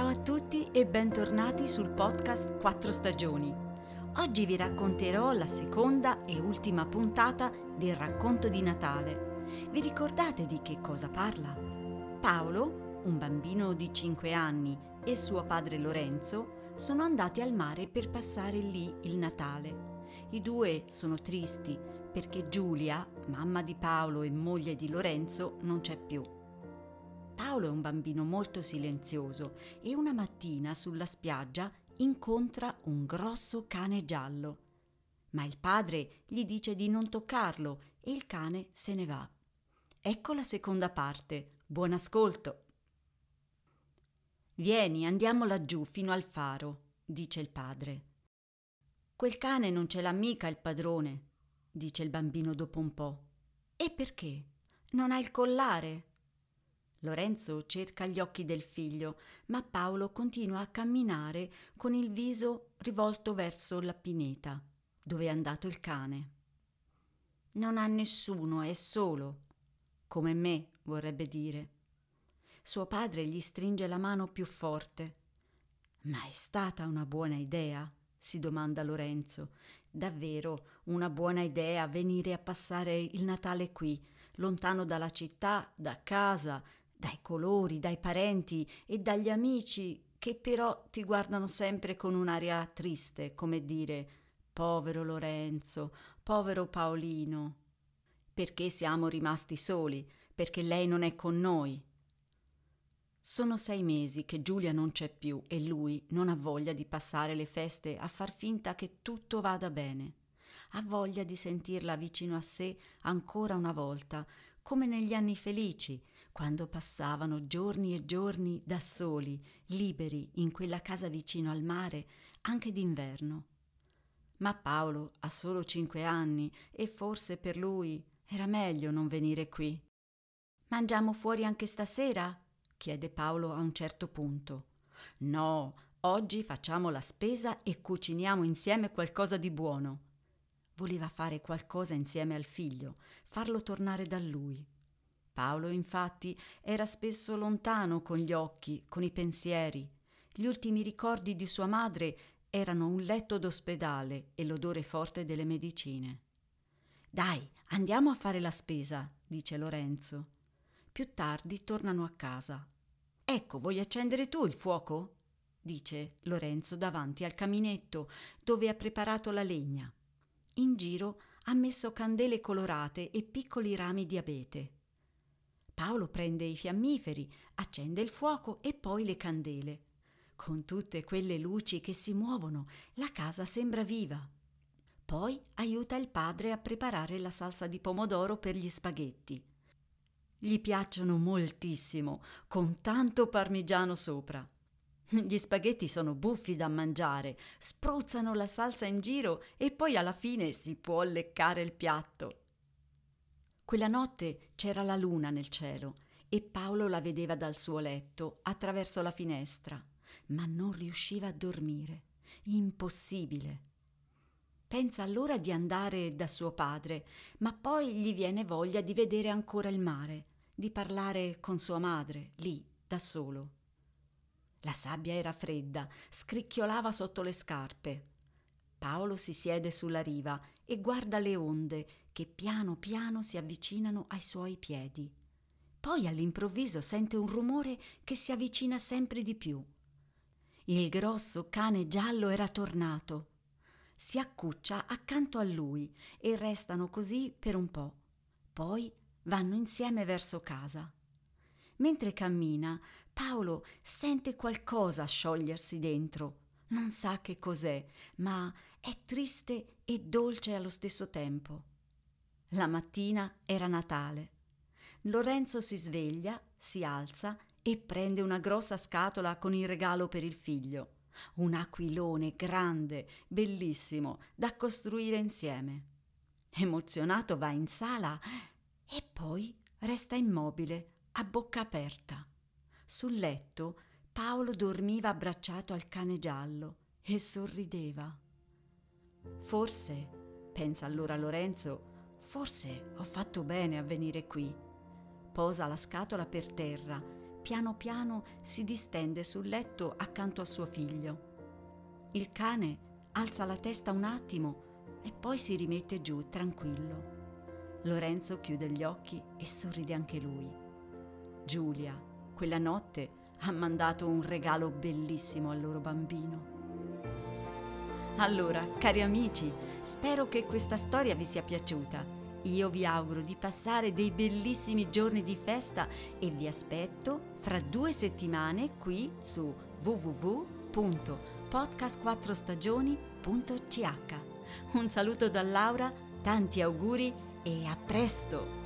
a tutti e bentornati sul podcast Quattro Stagioni. Oggi vi racconterò la seconda e ultima puntata del racconto di Natale. Vi ricordate di che cosa parla? Paolo, un bambino di 5 anni, e suo padre Lorenzo sono andati al mare per passare lì il Natale. I due sono tristi perché Giulia, mamma di Paolo e moglie di Lorenzo, non c'è più. Paolo è un bambino molto silenzioso e una mattina sulla spiaggia incontra un grosso cane giallo. Ma il padre gli dice di non toccarlo e il cane se ne va. Ecco la seconda parte. Buon ascolto. Vieni, andiamo laggiù fino al faro, dice il padre. Quel cane non ce l'ha mica il padrone, dice il bambino dopo un po'. E perché? Non ha il collare? Lorenzo cerca gli occhi del figlio, ma Paolo continua a camminare con il viso rivolto verso la pineta, dove è andato il cane. Non ha nessuno, è solo, come me vorrebbe dire. Suo padre gli stringe la mano più forte. Ma è stata una buona idea? si domanda Lorenzo. Davvero una buona idea venire a passare il Natale qui, lontano dalla città, da casa, dai colori, dai parenti e dagli amici che però ti guardano sempre con un'aria triste, come dire povero Lorenzo, povero Paolino. Perché siamo rimasti soli? Perché lei non è con noi. Sono sei mesi che Giulia non c'è più e lui non ha voglia di passare le feste a far finta che tutto vada bene. Ha voglia di sentirla vicino a sé ancora una volta, come negli anni felici, quando passavano giorni e giorni da soli, liberi, in quella casa vicino al mare, anche d'inverno. Ma Paolo ha solo cinque anni e forse per lui era meglio non venire qui. Mangiamo fuori anche stasera? chiede Paolo a un certo punto. No, oggi facciamo la spesa e cuciniamo insieme qualcosa di buono. Voleva fare qualcosa insieme al figlio, farlo tornare da lui. Paolo, infatti, era spesso lontano con gli occhi, con i pensieri. Gli ultimi ricordi di sua madre erano un letto d'ospedale e l'odore forte delle medicine. Dai, andiamo a fare la spesa, dice Lorenzo. Più tardi tornano a casa. Ecco, vuoi accendere tu il fuoco? dice Lorenzo davanti al caminetto dove ha preparato la legna. In giro ha messo candele colorate e piccoli rami di abete. Paolo prende i fiammiferi, accende il fuoco e poi le candele. Con tutte quelle luci che si muovono, la casa sembra viva. Poi aiuta il padre a preparare la salsa di pomodoro per gli spaghetti. Gli piacciono moltissimo, con tanto parmigiano sopra. Gli spaghetti sono buffi da mangiare, spruzzano la salsa in giro e poi alla fine si può leccare il piatto. Quella notte c'era la luna nel cielo e Paolo la vedeva dal suo letto attraverso la finestra, ma non riusciva a dormire. Impossibile. Pensa allora di andare da suo padre, ma poi gli viene voglia di vedere ancora il mare di parlare con sua madre, lì, da solo. La sabbia era fredda, scricchiolava sotto le scarpe. Paolo si siede sulla riva e guarda le onde che piano piano si avvicinano ai suoi piedi. Poi all'improvviso sente un rumore che si avvicina sempre di più. Il grosso cane giallo era tornato. Si accuccia accanto a lui e restano così per un po'. Poi Vanno insieme verso casa. Mentre cammina, Paolo sente qualcosa sciogliersi dentro. Non sa che cos'è, ma è triste e dolce allo stesso tempo. La mattina era Natale. Lorenzo si sveglia, si alza e prende una grossa scatola con il regalo per il figlio. Un aquilone grande, bellissimo, da costruire insieme. Emozionato va in sala e poi resta immobile, a bocca aperta. Sul letto Paolo dormiva abbracciato al cane giallo e sorrideva. Forse, pensa allora Lorenzo, forse ho fatto bene a venire qui. Posa la scatola per terra, piano piano si distende sul letto accanto a suo figlio. Il cane alza la testa un attimo e poi si rimette giù tranquillo. Lorenzo chiude gli occhi e sorride anche lui. Giulia, quella notte, ha mandato un regalo bellissimo al loro bambino. Allora, cari amici, spero che questa storia vi sia piaciuta. Io vi auguro di passare dei bellissimi giorni di festa e vi aspetto fra due settimane qui su www.podcast4stagioni.ch. Un saluto da Laura, tanti auguri e a presto!